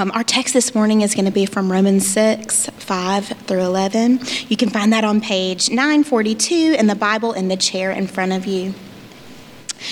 Um, our text this morning is going to be from Romans 6, 5 through 11. You can find that on page 942 in the Bible in the chair in front of you.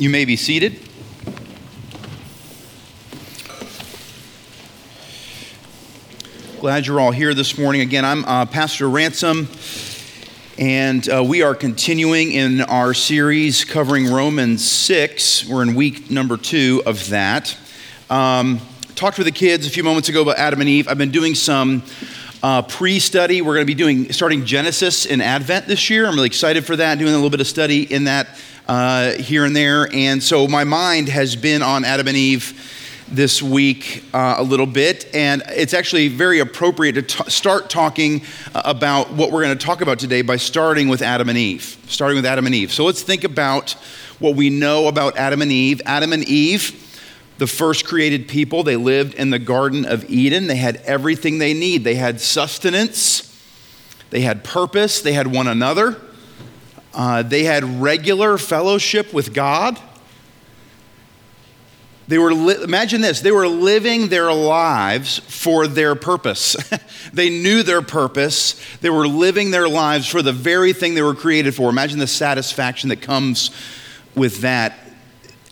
You may be seated. Glad you're all here this morning. Again, I'm uh, Pastor Ransom, and uh, we are continuing in our series covering Romans 6. We're in week number two of that. Um, talked with the kids a few moments ago about Adam and Eve. I've been doing some uh, pre-study. We're going to be doing starting Genesis in Advent this year. I'm really excited for that. Doing a little bit of study in that uh, here and there. And so my mind has been on Adam and Eve this week uh, a little bit, and it's actually very appropriate to t- start talking uh, about what we're going to talk about today by starting with Adam and Eve. Starting with Adam and Eve. So let's think about what we know about Adam and Eve. Adam and Eve. The first created people, they lived in the Garden of Eden. They had everything they need. They had sustenance, they had purpose, they had one another. Uh, they had regular fellowship with God. They were li- imagine this, they were living their lives for their purpose. they knew their purpose. They were living their lives for the very thing they were created for. Imagine the satisfaction that comes with that.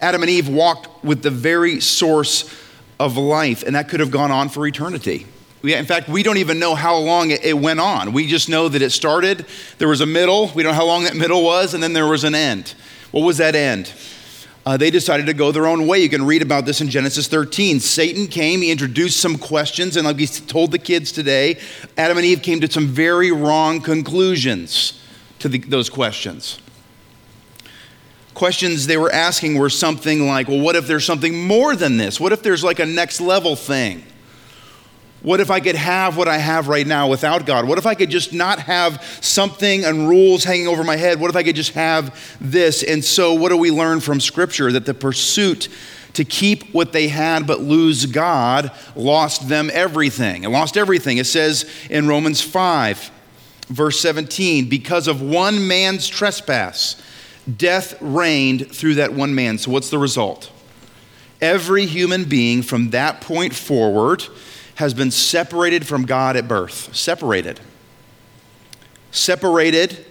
Adam and Eve walked with the very source of life, and that could have gone on for eternity. We, in fact, we don't even know how long it, it, went on. We just know that it started, there was a middle, we don't know how long that middle was, and then there was an end. What was that end? Uh, they decided to go their own way. You can read about this in Genesis 13. Satan came, he introduced some questions, and like he told the kids today, Adam and Eve came to some very wrong conclusions to the, those questions. Questions they were asking were something like, well, what if there's something more than this? What if there's like a next level thing? What if I could have what I have right now without God? What if I could just not have something and rules hanging over my head? What if I could just have this? And so, what do we learn from Scripture? That the pursuit to keep what they had but lose God lost them everything. It lost everything. It says in Romans 5, verse 17, because of one man's trespass, death reigned through that one man. So, what's the result? Every human being from that point forward, has been separated from God at birth. Separated. Separated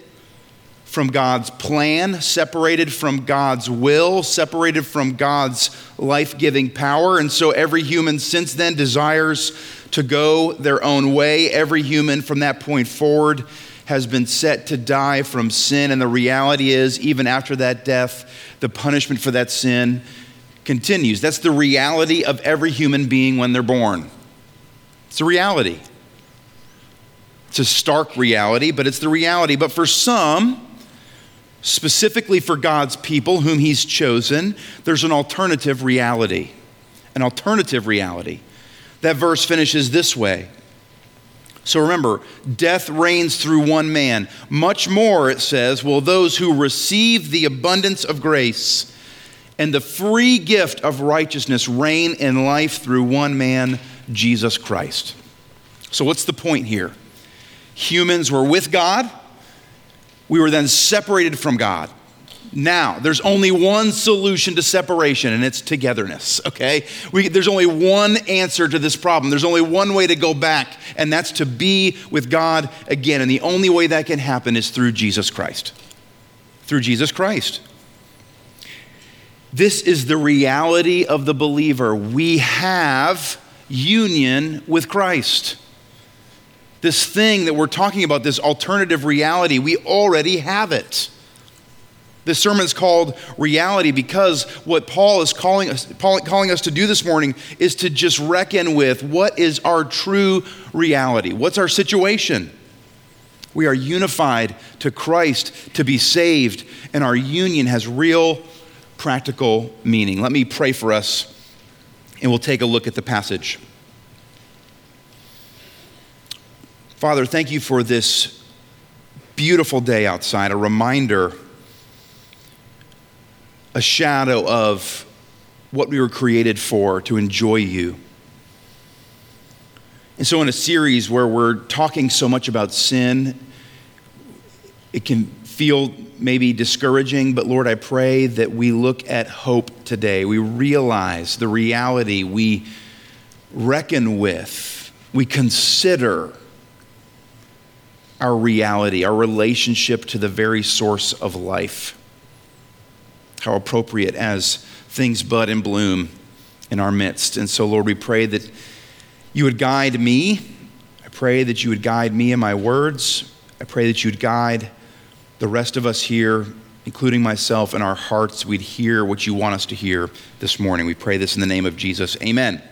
from God's plan, separated from God's will, separated from God's life giving power. And so every human since then desires to go their own way. Every human from that point forward has been set to die from sin. And the reality is, even after that death, the punishment for that sin continues. That's the reality of every human being when they're born. It's a reality. It's a stark reality, but it's the reality. But for some, specifically for God's people whom He's chosen, there's an alternative reality. An alternative reality. That verse finishes this way. So remember, death reigns through one man. Much more, it says, will those who receive the abundance of grace and the free gift of righteousness reign in life through one man, Jesus Christ. So, what's the point here? Humans were with God, we were then separated from God. Now, there's only one solution to separation, and it's togetherness, okay? We, there's only one answer to this problem. There's only one way to go back, and that's to be with God again. And the only way that can happen is through Jesus Christ. Through Jesus Christ. This is the reality of the believer. We have union with Christ. This thing that we're talking about, this alternative reality, we already have it. This sermon is called Reality because what Paul is calling us, Paul, calling us to do this morning is to just reckon with what is our true reality? What's our situation? We are unified to Christ to be saved, and our union has real practical meaning. Let me pray for us, and we'll take a look at the passage. Father, thank you for this beautiful day outside, a reminder, a shadow of what we were created for to enjoy you. And so, in a series where we're talking so much about sin it can feel maybe discouraging, but Lord, I pray that we look at hope today. We realize the reality, we reckon with, we consider our reality, our relationship to the very source of life. How appropriate as things bud and bloom in our midst. And so, Lord, we pray that you would guide me. I pray that you would guide me in my words. I pray that you'd guide the rest of us here, including myself, in our hearts, we'd hear what you want us to hear this morning. We pray this in the name of Jesus. Amen.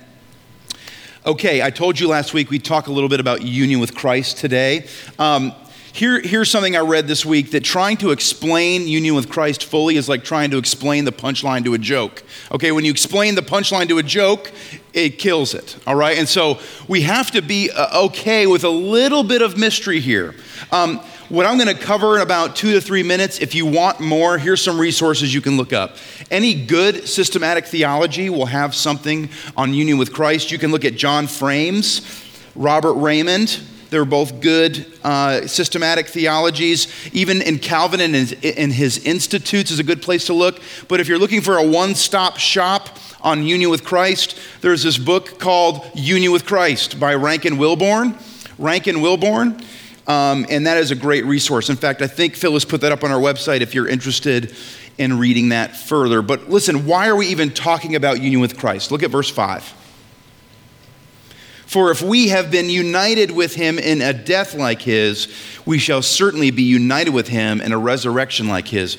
Okay, I told you last week we'd talk a little bit about union with Christ today. Um, here, here's something I read this week that trying to explain union with Christ fully is like trying to explain the punchline to a joke. Okay, when you explain the punchline to a joke, it kills it. All right, and so we have to be uh, okay with a little bit of mystery here. Um, what I'm going to cover in about two to three minutes, if you want more, here's some resources you can look up. Any good systematic theology will have something on union with Christ. You can look at John Frame's, Robert Reymond. They're both good uh, systematic theologies. Even in Calvin and his, in his institutes is a good place to look. But if you're looking for a one stop shop, on union with Christ, there's this book called Union with Christ by Rankin Wilbourne. Rankin Wilbourne um, and that is a great resource. In fact, I think Phyllis put that up on our website if you're interested in reading that further. But listen, why are we even talking about union with Christ? Look at verse 5. For if we have been united with him in a death like his, we shall certainly be united with him in a resurrection like his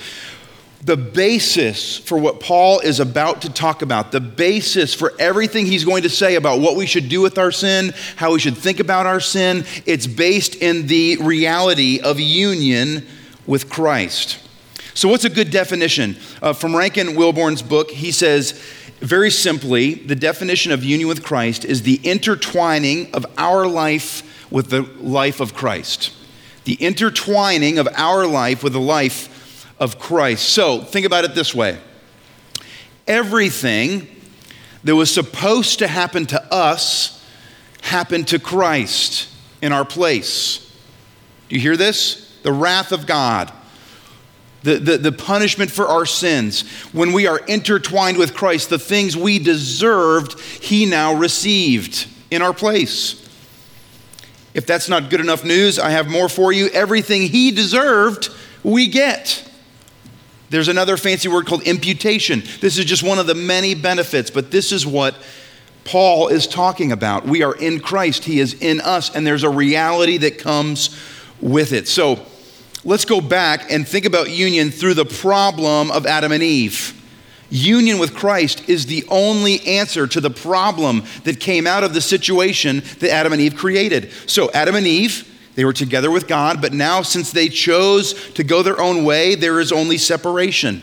the basis for what Paul is about to talk about, the basis for everything he's going to say about what we should do with our sin, how we should think about our sin, it's based in the reality of union with Christ. So, what's a good definition? Uh, from Rankin Wilbourne's book, he says, very simply, the definition of union with Christ is the intertwining of our life with the life of Christ. The intertwining of our life with the life of Christ. So think about it this way everything that was supposed to happen to us happened to Christ in our place. Do you hear this? The wrath of God. The, the, the, punishment for our sins. When we are intertwined with Christ, the things we deserved, He now received in our place. If that's not good enough news, I have more for you. Everything He deserved, we get. There's another fancy word called imputation. This is just one of the many benefits, but this is what Paul is talking about. We are in Christ, He is in us, and there's a reality that comes with it. So let's go back and think about union through the problem of Adam and Eve. Union with Christ is the only answer to the problem that came out of the situation that Adam and Eve created. So, Adam and Eve they were together with God, but now, since they chose to go their own way, there is only separation.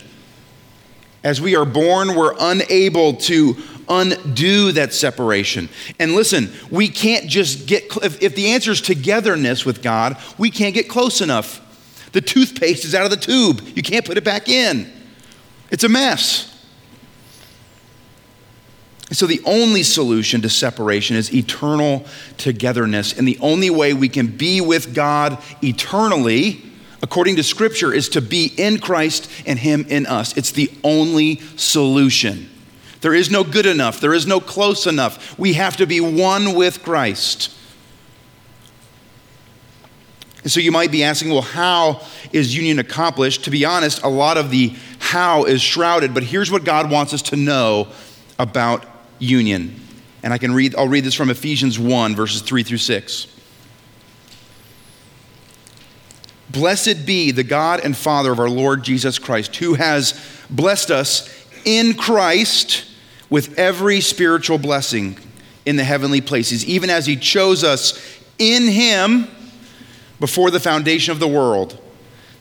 As we are born, we're unable to undo that separation. And listen, we can't just get, if, if the answer is togetherness with God, we can't get close enough. The toothpaste is out of the tube, you can't put it back in. It's a mess. So, the only solution to separation is eternal togetherness. And the only way we can be with God eternally, according to Scripture, is to be in Christ and Him in us. It's the only solution. There is no good enough, there is no close enough. We have to be one with Christ. And so you might be asking, well, how is union accomplished? To be honest, a lot of the how is shrouded, but here's what God wants us to know about union. And I can read, I'll read this from Ephesians 1, verses 3 through 6. Blessed be the God and Father of our Lord Jesus Christ, who has blessed us in Christ with every spiritual blessing in the heavenly places, even as he chose us in him before the foundation of the world,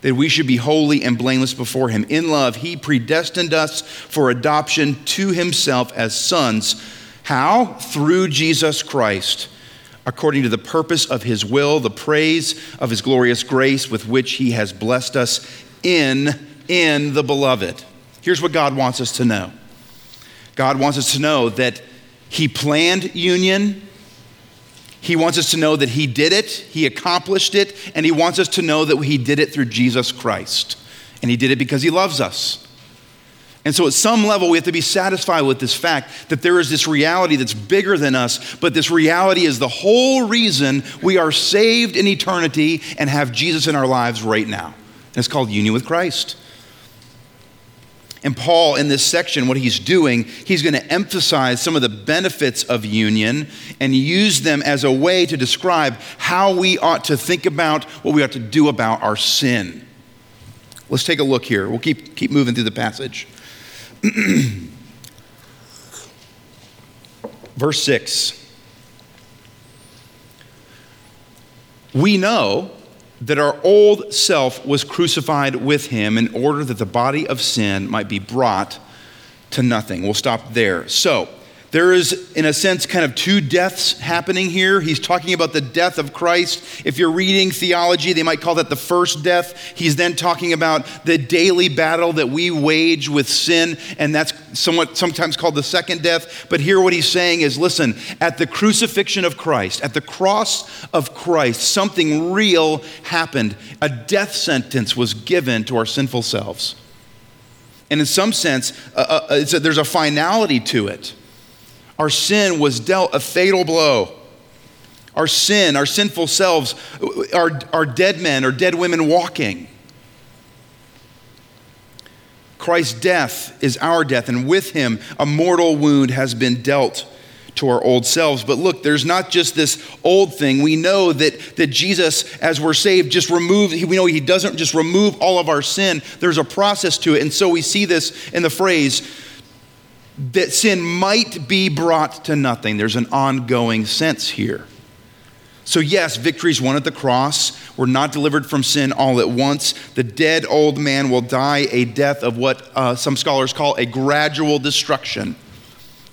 that we should be holy and blameless before him. In love, he predestined us for adoption to himself as sons. How? Through Jesus Christ, according to the purpose of his will, the praise of his glorious grace with which he has blessed us in in the beloved. Here's what God wants us to know. God wants us to know that he planned union, he wants us to know that He did it, He accomplished it, and He wants us to know that He did it through Jesus Christ. And He did it because He loves us. And so, at some level, we have to be satisfied with this fact that there is this reality that's bigger than us, but this reality is the whole reason we are saved in eternity and have Jesus in our lives right now. And it's called union with Christ. And Paul, in this section, what he's doing, he's going to emphasize some of the benefits of union and use them as a way to describe how we ought to think about what we ought to do about our sin. Let's take a look here. We'll keep, keep moving through the passage. Verse 6. We know that our old self was crucified with him in order that the body of sin might be brought to nothing. We'll stop there. So, there is, in a sense, kind of two deaths happening here. He's talking about the death of Christ. If you're reading theology, they might call that the first death. He's then talking about the daily battle that we wage with sin, and that's somewhat sometimes called the second death. But here, what he's saying is listen, at the crucifixion of Christ, at the cross of Christ, something real happened. A death sentence was given to our sinful selves. And in some sense, uh, uh, a, there's a finality to it. Our sin was dealt a fatal blow. Our sin, our sinful selves, are, are dead men or dead women walking. Christ's death is our death, and with him, a mortal wound has been dealt to our old selves. But look, there's not just this old thing. We know that, that Jesus, as we're saved, just removes, we know he doesn't just remove all of our sin. There's a process to it. And so we see this in the phrase, that sin might be brought to nothing. There's an ongoing sense here. So, yes, victory's won at the cross. We're not delivered from sin all at once. The dead old man will die a death of what uh, some scholars call a gradual destruction.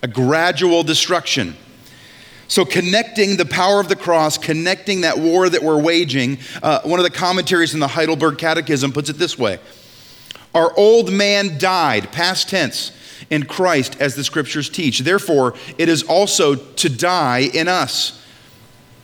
A gradual destruction. So, connecting the power of the cross, connecting that war that we're waging, uh, one of the commentaries in the Heidelberg Catechism puts it this way Our old man died, past tense in Christ as the scriptures teach. Therefore, it is also to die in us.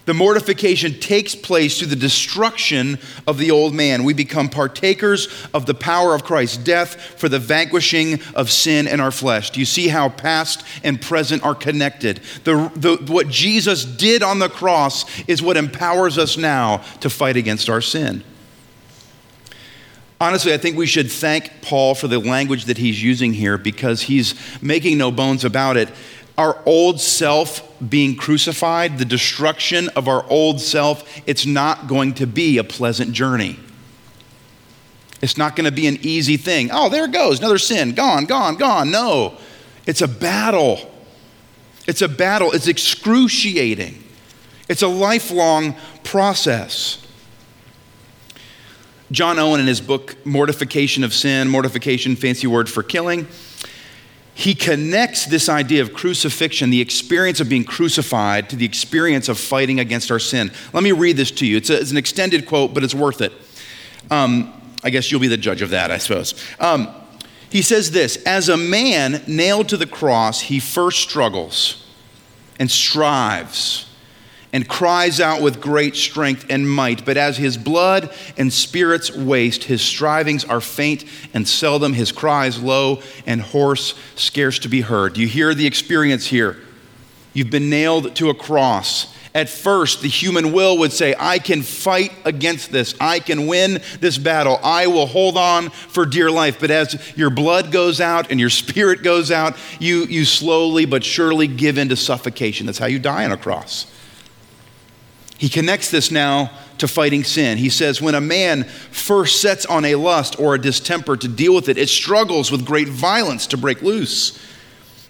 The mortification takes place through the destruction of the old man. We become partakers of the power of Christ's death for the vanquishing of sin in our flesh. Do you see how past and present are connected? The, the, what Jesus did on the cross is what empowers us now to fight against our sin. Honestly, I think we should thank Paul for the language that he's using here because he's making no bones about it. Our old self being crucified, the destruction of our old self, it's not going to be a pleasant journey. It's not going to be an easy thing. Oh, there goes, another sin, gone, gone, gone. No, it's a battle. It's a battle. It's excruciating. It's a lifelong process. John Owen, in his book, Mortification of Sin, mortification, fancy word for killing, he connects this idea of crucifixion, the experience of being crucified, to the experience of fighting against our sin. Let me read this to you. It's, a, it's an extended quote, but it's worth it. Um, I guess you'll be the judge of that, I suppose. Um, he says this As a man nailed to the cross, he first struggles and strives and cries out with great strength and might. But as his blood and spirits waste, his strivings are faint and seldom, his cries low and hoarse, scarce to be heard. You hear the experience here? You've been nailed to a cross. At first, the human will would say, I can fight against this. I can win this battle. I will hold on for dear life. But as your blood goes out and your spirit goes out, you, you slowly but surely give in to suffocation. That's how you die on a cross. He connects this now to fighting sin. He says, when a man first sets on a lust or a distemper to deal with it, it struggles with great violence to break loose.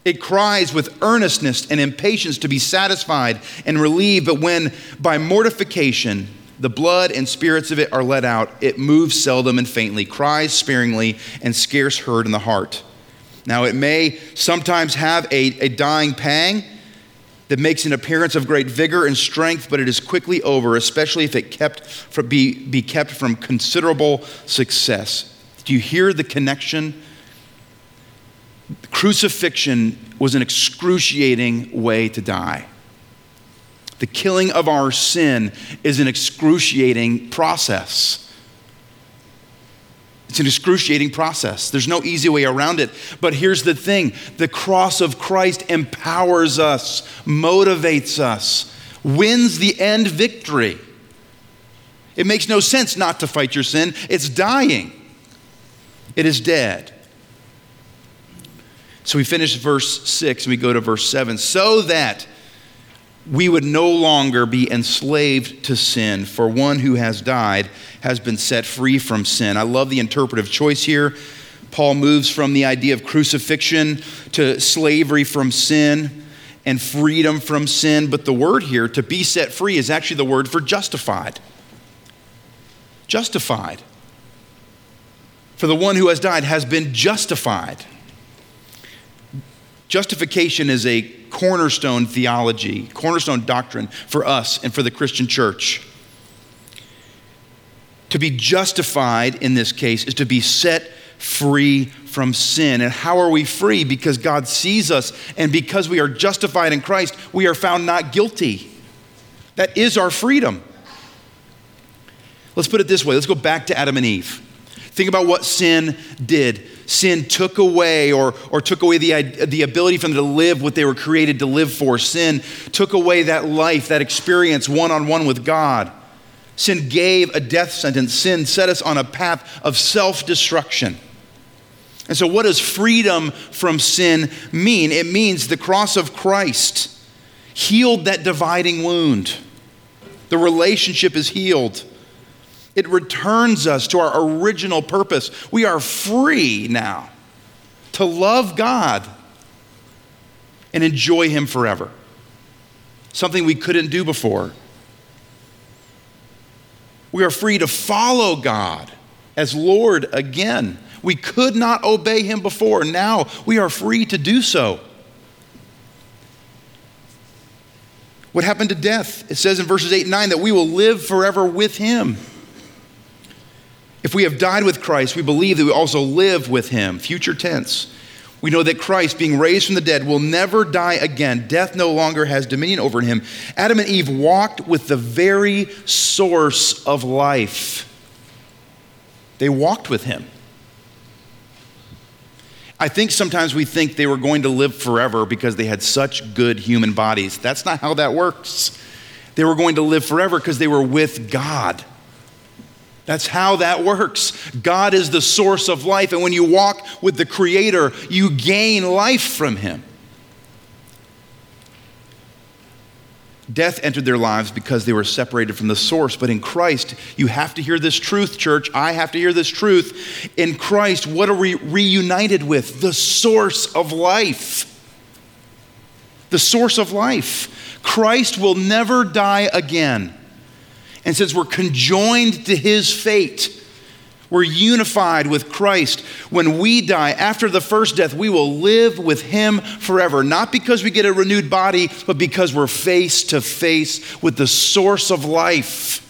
It cries with earnestness and impatience to be satisfied and relieved, but when by mortification the blood and spirits of it are let out, it moves seldom and faintly, cries sparingly, and scarce heard in the heart. Now, it may sometimes have a, a dying pang that makes an appearance of great vigor and strength, but it is quickly over, especially if it kept be, be kept from considerable success. Do you hear the connection Crucifixion was an excruciating way to die. The killing of our sin is an excruciating process. It's an excruciating process. There's no easy way around it. But here's the thing the cross of Christ empowers us, motivates us, wins the end victory. It makes no sense not to fight your sin, it's dying, it is dead. So we finish verse 6 and we go to verse 7. So that we would no longer be enslaved to sin, for one who has died has been set free from sin. I love the interpretive choice here. Paul moves from the idea of crucifixion to slavery from sin and freedom from sin, but the word here, to be set free, is actually the word for justified. Justified. For the one who has died has been justified. Justification is a cornerstone theology, cornerstone doctrine for us and for the Christian church. To be justified in this case is to be set free from sin. And how are we free? Because God sees us, and because we are justified in Christ, we are found not guilty. That is our freedom. Let's put it this way let's go back to Adam and Eve. Think about what sin did sin took away or, or took away the, the ability for them to live what they were created to live for. Sin took away that life, that experience one on one with God. Sin gave a death sentence. Sin set us on a path of self destruction. And so, what does freedom from sin mean? It means the cross of Christ healed that dividing wound. The relationship is healed. It returns us to our original purpose. We are free now to love God and enjoy Him forever. Something we couldn't do before. We are free to follow God as Lord again. We could not obey Him before. Now we are free to do so. What happened to death? It says in verses 8 and 9 that we will live forever with Him. If we have died with Christ, we believe that we also live with him. Future tense. We know that Christ, being raised from the dead, will never die again. Death no longer has dominion over him. Adam and Eve walked with the very source of life, they walked with him. I think sometimes we think they were going to live forever because they had such good human bodies. That's not how that works. They were going to live forever because they were with God. That's how that works. God is the source of life, and when you walk with the Creator, you gain life from Him. Death entered their lives because they were separated from the source. But in Christ, you have to hear this truth, church. I have to hear this truth. In Christ, what are we reunited with? The source of life. The source of life. Christ will never die again. And since we're conjoined to his fate, we're unified with Christ. When we die, after the first death, we will live with him forever. Not because we get a renewed body, but because we're face to face with the source of life.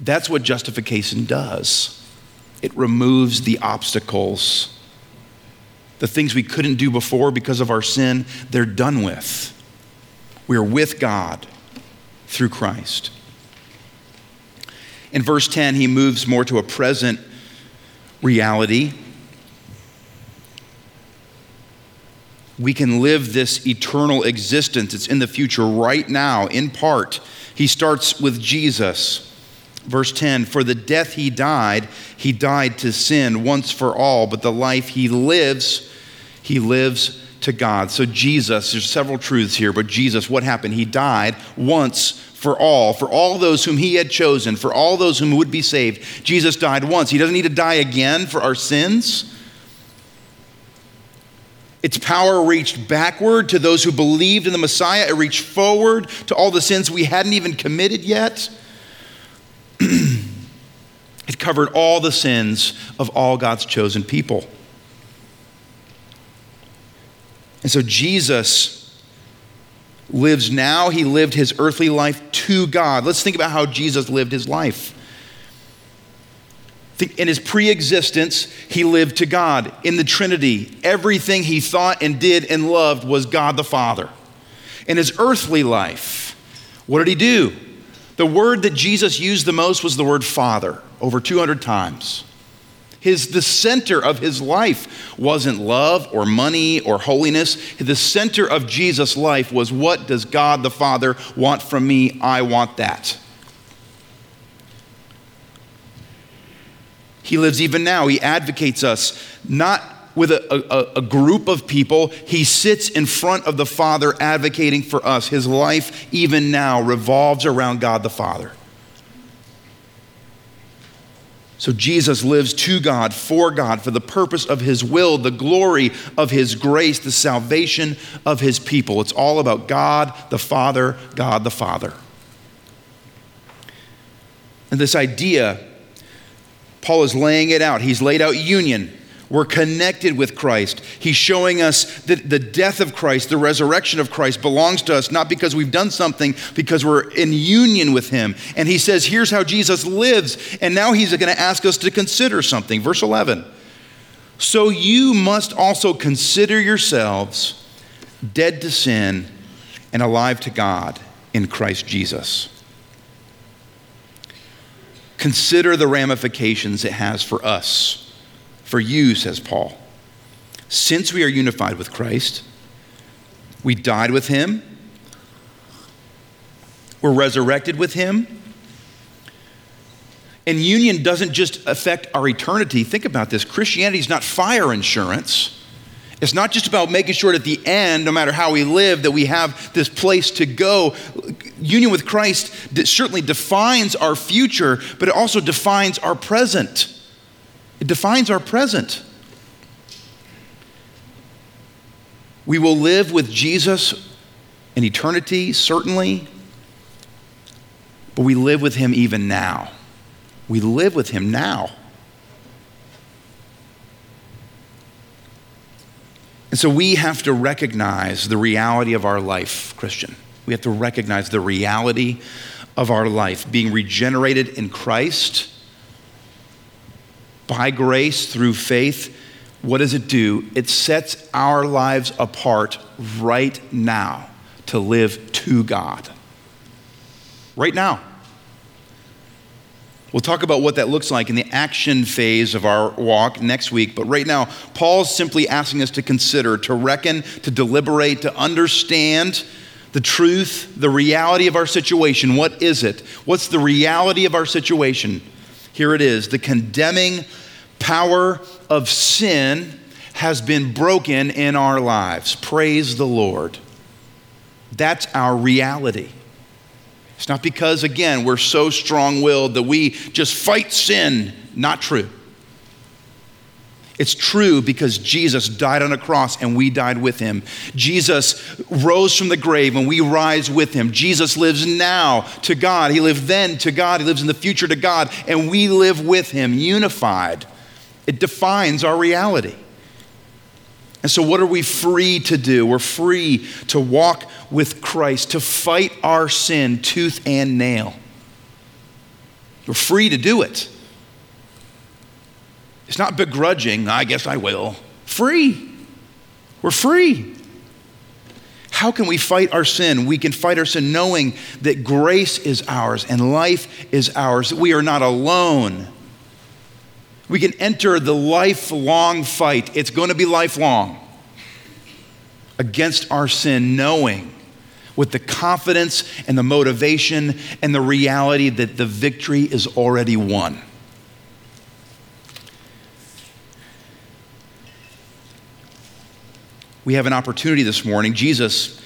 That's what justification does. It removes the obstacles the things we couldn't do before because of our sin, they're done with. We are with God through Christ. In verse 10, he moves more to a present reality. we can live this eternal existence. It's in the future right now, in part. He starts with Jesus. Verse 10 For the death he died, he died to sin once for all, but the life he lives, he lives to God. So, Jesus, there's several truths here, but Jesus, what happened? He died once for all, for all those whom he had chosen, for all those whom would be saved. Jesus died once. He doesn't need to die again for our sins. Its power reached backward to those who believed in the Messiah. It reached forward to all the sins we hadn't even committed yet. it covered all the sins of all God's chosen people. And so Jesus lives now. He lived his earthly life to God. Let's think about how Jesus lived his life. In his pre existence, he lived to God. In the Trinity, everything he thought and did and loved was God the Father. In his earthly life, what did he do? The word that Jesus used the most was the word Father, over 200 times. His, the center of his life wasn't love or money or holiness. The center of Jesus' life was what does God the Father want from me? I want that. He lives even now. He advocates us not with a, a, a, group of people. He sits in front of the Father advocating for us. His life, even now, revolves around God the Father. So Jesus lives to God, for God, for the purpose of His will, the glory of His grace, the salvation of His people. It's all about God the Father, God the Father. And this idea, Paul is laying it out. He's laid out union we're connected with Christ. He's showing us that the death of Christ, the resurrection of Christ, belongs to us not because we've done something, because we're in union with Him. And He says, here's how Jesus lives. And now He's going to ask us to consider something. Verse 11. So you must also consider yourselves dead to sin and alive to God in Christ Jesus. Consider the ramifications it has for us for you, says Paul. Since we are unified with Christ, we died with him, we're resurrected with him. And union doesn't just affect our eternity. Think about this Christianity is not fire insurance. It's not just about making sure at the end, no matter how we live, that we have this place to go. Union with Christ certainly defines our future, but it also defines our present. It defines our present. We will live with Jesus in eternity, certainly, but we live with him even now. We live with him now. And so we have to recognize the reality of our life, Christian. We have to recognize the reality of our life, being regenerated in Christ by grace through faith, what does it do? It sets our lives apart right now to live to God. Right now. We'll talk about what that looks like in the action phase of our walk next week. But right now, Paul's simply asking us to consider, to reckon, to deliberate, to understand the truth, the reality of our situation. What is it? What's the reality of our situation? Here it is the condemning power of sin has been broken in our lives. Praise the Lord. That's our reality. It's not because, again, we're so strong willed that we just fight sin. Not true. It's true because Jesus died on a cross and we died with him. Jesus rose from the grave and we rise with him. Jesus lives now to God. He lived then to God. He lives in the future to God. And we live with him, unified. It defines our reality. And so, what are we free to do? We're free to walk with Christ, to fight our sin tooth and nail. We're free to do it. It's not begrudging, I guess I will. Free. We're free. How can we fight our sin? We can fight our sin knowing that grace is ours and life is ours. We are not alone. We can enter the lifelong fight. It's going to be lifelong against our sin, knowing with the confidence and the motivation and the reality that the victory is already won. We have an opportunity this morning. Jesus,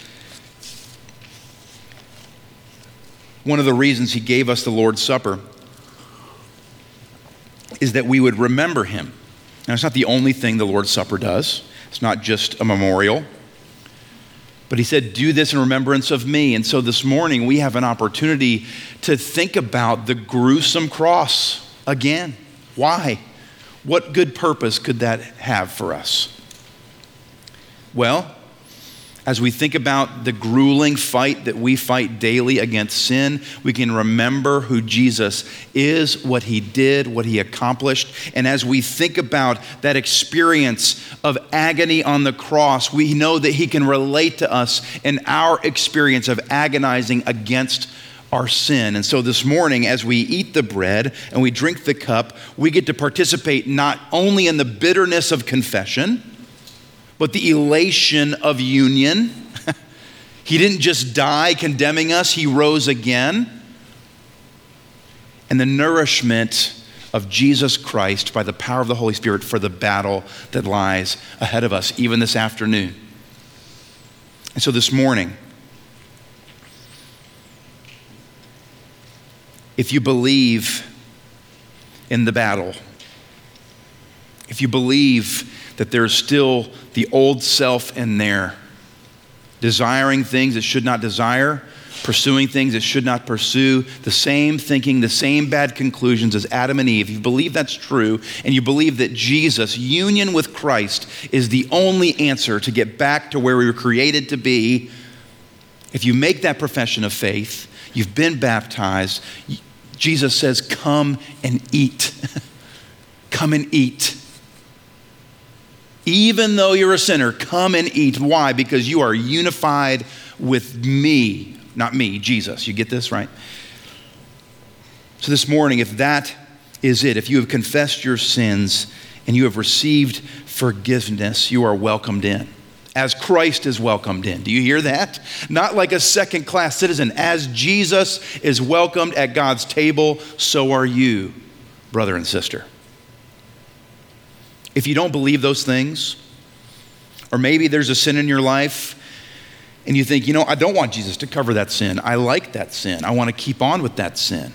one of the reasons he gave us the Lord's Supper is that we would remember him. Now, it's not the only thing the Lord's Supper does, it's not just a memorial. But he said, Do this in remembrance of me. And so this morning we have an opportunity to think about the gruesome cross again. Why? What good purpose could that have for us? Well, as we think about the grueling fight that we fight daily against sin, we can remember who Jesus is, what he did, what he accomplished. And as we think about that experience of agony on the cross, we know that he can relate to us in our experience of agonizing against our sin. And so this morning, as we eat the bread and we drink the cup, we get to participate not only in the bitterness of confession but the elation of union. he didn't just die condemning us, he rose again. And the nourishment of Jesus Christ by the power of the Holy Spirit for the battle that lies ahead of us, even this afternoon. And so this morning, if you believe in the battle, if you believe that there's still the old self in there, desiring things it should not desire, pursuing things it should not pursue, the same thinking, the same bad conclusions as Adam and Eve. If you believe that's true, and you believe that Jesus, union with Christ, is the only answer to get back to where we were created to be. If you make that profession of faith, you've been baptized, Jesus says, Come and eat. Come and eat. Even though you're a sinner, come and eat. Why? Because you are unified with me, not me, Jesus. You get this, right? So this morning, if that is it, if you have confessed your sins and you have received forgiveness, you are welcomed in. As Christ is welcomed in. Do you hear that? Not like a second class citizen. As Jesus is welcomed at God's table, so are you, brother and sister. If you don't believe those things, or maybe there's a sin in your life and you think, you know, I don't want Jesus to cover that sin. I like that sin. I want to keep on with that sin.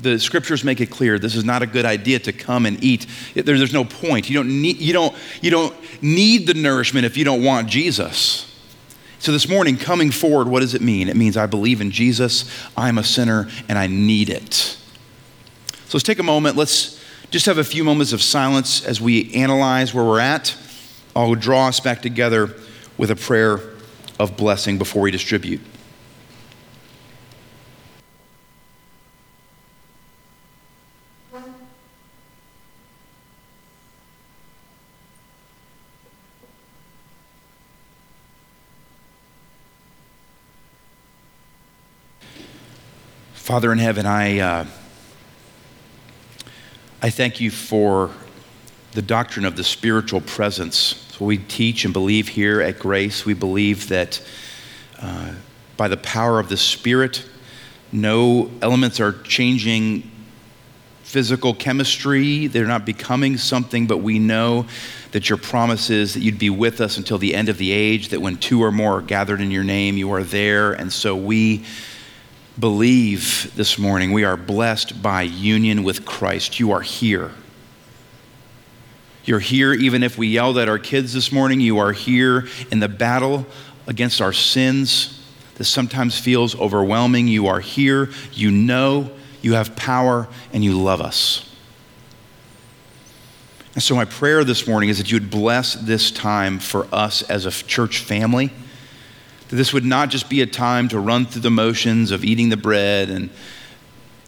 The scriptures make it clear this is not a good idea to come and eat. there's no point. You don't, need, you, don't, you don't need the nourishment if you don't want Jesus. So, this morning, coming forward, what does it mean? It means I believe in Jesus, I'm a sinner, and I need it. So, let's take a moment. Let's just have a few moments of silence as we analyze where we're at. I'll draw us back together with a prayer of blessing before we distribute. Father in heaven, I. Uh, I thank you for the doctrine of the spiritual presence. So we teach and believe here at Grace. We believe that uh, by the power of the Spirit, no elements are changing physical chemistry. They're not becoming something, but we know that your promise is that you'd be with us until the end of the age, that when two or more are gathered in your name, you are there. And so we believe this morning we are blessed by union with Christ. You are here. You're here even if we yelled at our kids this morning. You are here in the battle against our sins that sometimes feels overwhelming. You are here. You know you have power and you love us. And so, my prayer this morning is that you would bless this time for us as a church family that this would not just be a time to run through the motions of eating the bread and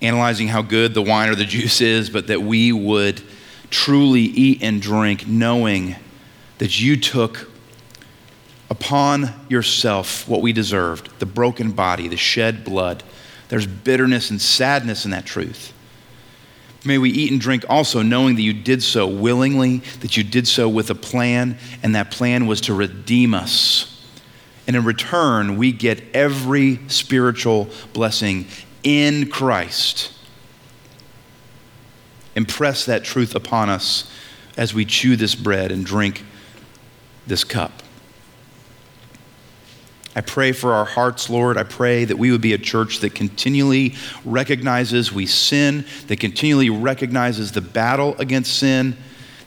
analyzing how good the wine or the juice is, but that we would truly eat and drink knowing that you took upon yourself what we deserved the broken body, the shed blood. There's bitterness and sadness in that truth. May we eat and drink also, knowing that you did so willingly, that you did so with a plan, and that plan was to redeem us. And in return, we get every spiritual blessing in Christ. Impress that truth upon us as we chew this bread and drink this cup. I pray for our hearts, Lord. I pray that we would be a church that continually recognizes we sin, that continually recognizes the battle against sin,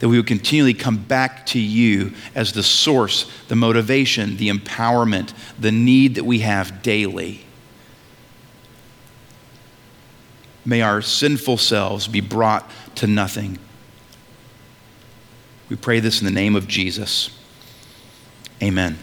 that we would continually come back to you as the source, the motivation, the empowerment, the need that we have daily. May our sinful selves be brought to nothing. We pray this in the name of Jesus. Amen.